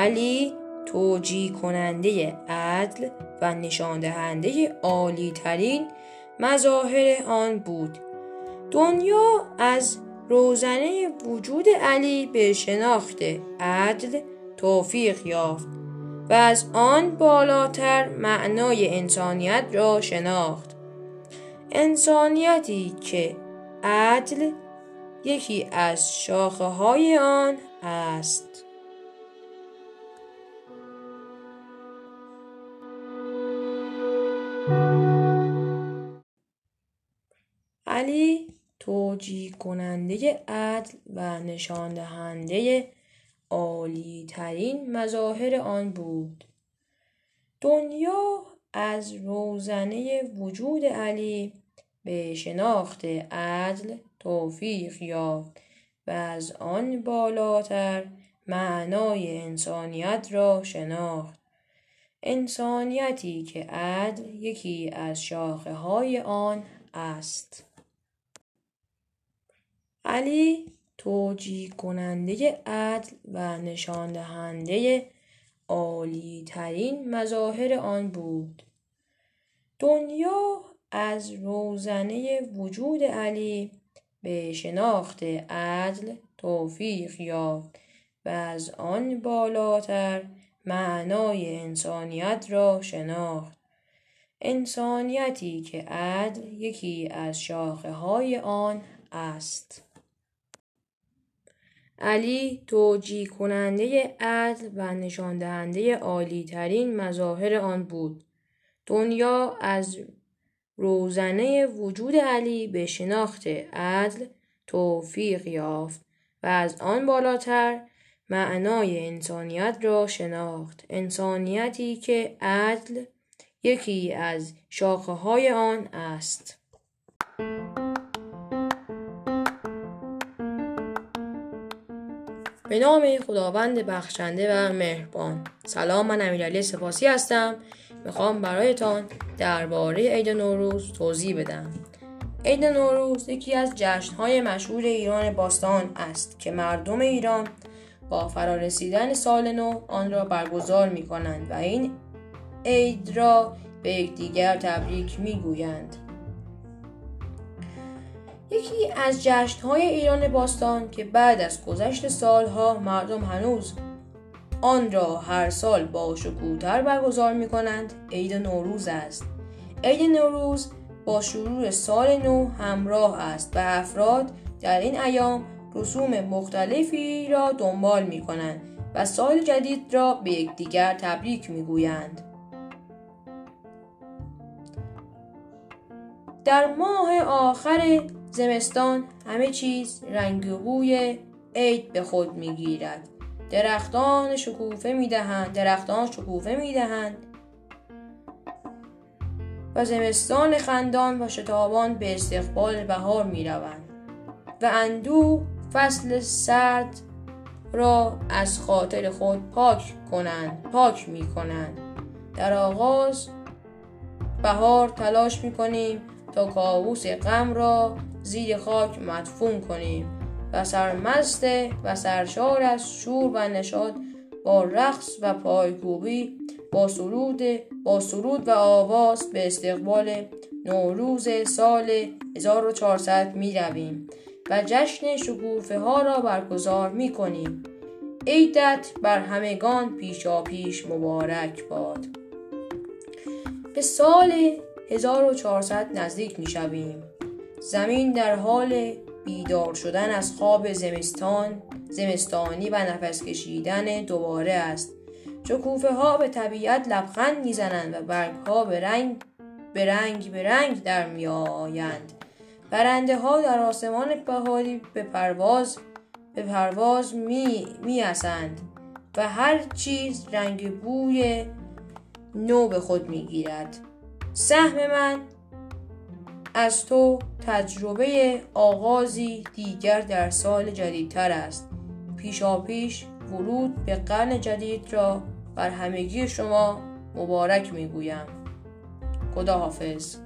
علی توجیه کننده عدل و نشان دهنده عالی ترین مظاهر آن بود. دنیا از روزنه وجود علی به شناخت عدل توفیق یافت و از آن بالاتر معنای انسانیت را شناخت. انسانیتی که عدل یکی از شاخه های آن است. توجیه کننده عدل و نشان دهنده عالی ترین مظاهر آن بود. دنیا از روزنه وجود علی به شناخت عدل توفیق یافت و از آن بالاتر معنای انسانیت را شناخت. انسانیتی که عدل یکی از شاخه های آن است. علی توجیه کننده عدل و نشان دهنده عالی ترین مظاهر آن بود. دنیا از روزنه وجود علی به شناخت عدل توفیق یافت و از آن بالاتر معنای انسانیت را شناخت. انسانیتی که عدل یکی از شاخه های آن است. علی توجیه کننده عدل و نشان دهنده عالی ترین مظاهر آن بود. دنیا از روزنه وجود علی به شناخت عدل توفیق یافت و از آن بالاتر معنای انسانیت را شناخت. انسانیتی که عدل یکی از شاخه های آن است. به نام خداوند بخشنده و مهربان. سلام من امیرعلی سپاسی هستم. می‌خوام برایتان درباره عید نوروز توضیح بدم. عید نوروز یکی از جشنهای مشهور ایران باستان است که مردم ایران با فرارسیدن سال نو آن را برگزار می کنند و این عید را به یکدیگر تبریک می گویند. یکی از جشنهای ایران باستان که بعد از گذشت سالها مردم هنوز آن را هر سال با شکوهتر برگزار می کنند عید نوروز است عید نوروز با شروع سال نو همراه است و افراد در این ایام رسوم مختلفی را دنبال می کنند و سال جدید را به یکدیگر تبریک می گویند. در ماه آخر زمستان همه چیز رنگ بوی عید به خود می گیرد. درختان شکوفه می دهند درختان شکوفه می دهند و زمستان خندان و شتابان به استقبال بهار می روند و اندو فصل سرد را از خاطر خود پاک کنند پاک می کنند در آغاز بهار تلاش می کنیم تا کابوس غم را زیر خاک مدفون کنیم و سرمست و سرشار از شور و نشاد با رقص و پایکوبی با سرود با سرود و آواز به استقبال نوروز سال 1400 می رویم و جشن شکوفه ها را برگزار می کنیم عیدت بر همگان پیشا پیش مبارک باد. به سال 1400 نزدیک می شویم زمین در حال بیدار شدن از خواب زمستان زمستانی و نفس کشیدن دوباره است. شکوفه ها به طبیعت لبخند می‌زنند و برگ ها به رنگ به رنگ به رنگ در می آیند برنده ها در آسمان بهاری به پرواز به پرواز می, می و هر چیز رنگ بوی نو به خود می گیرد سهم من از تو تجربه آغازی دیگر در سال جدیدتر است. پیشا پیش ورود به قرن جدید را بر همگی شما مبارک می‌گویم. خدا حافظ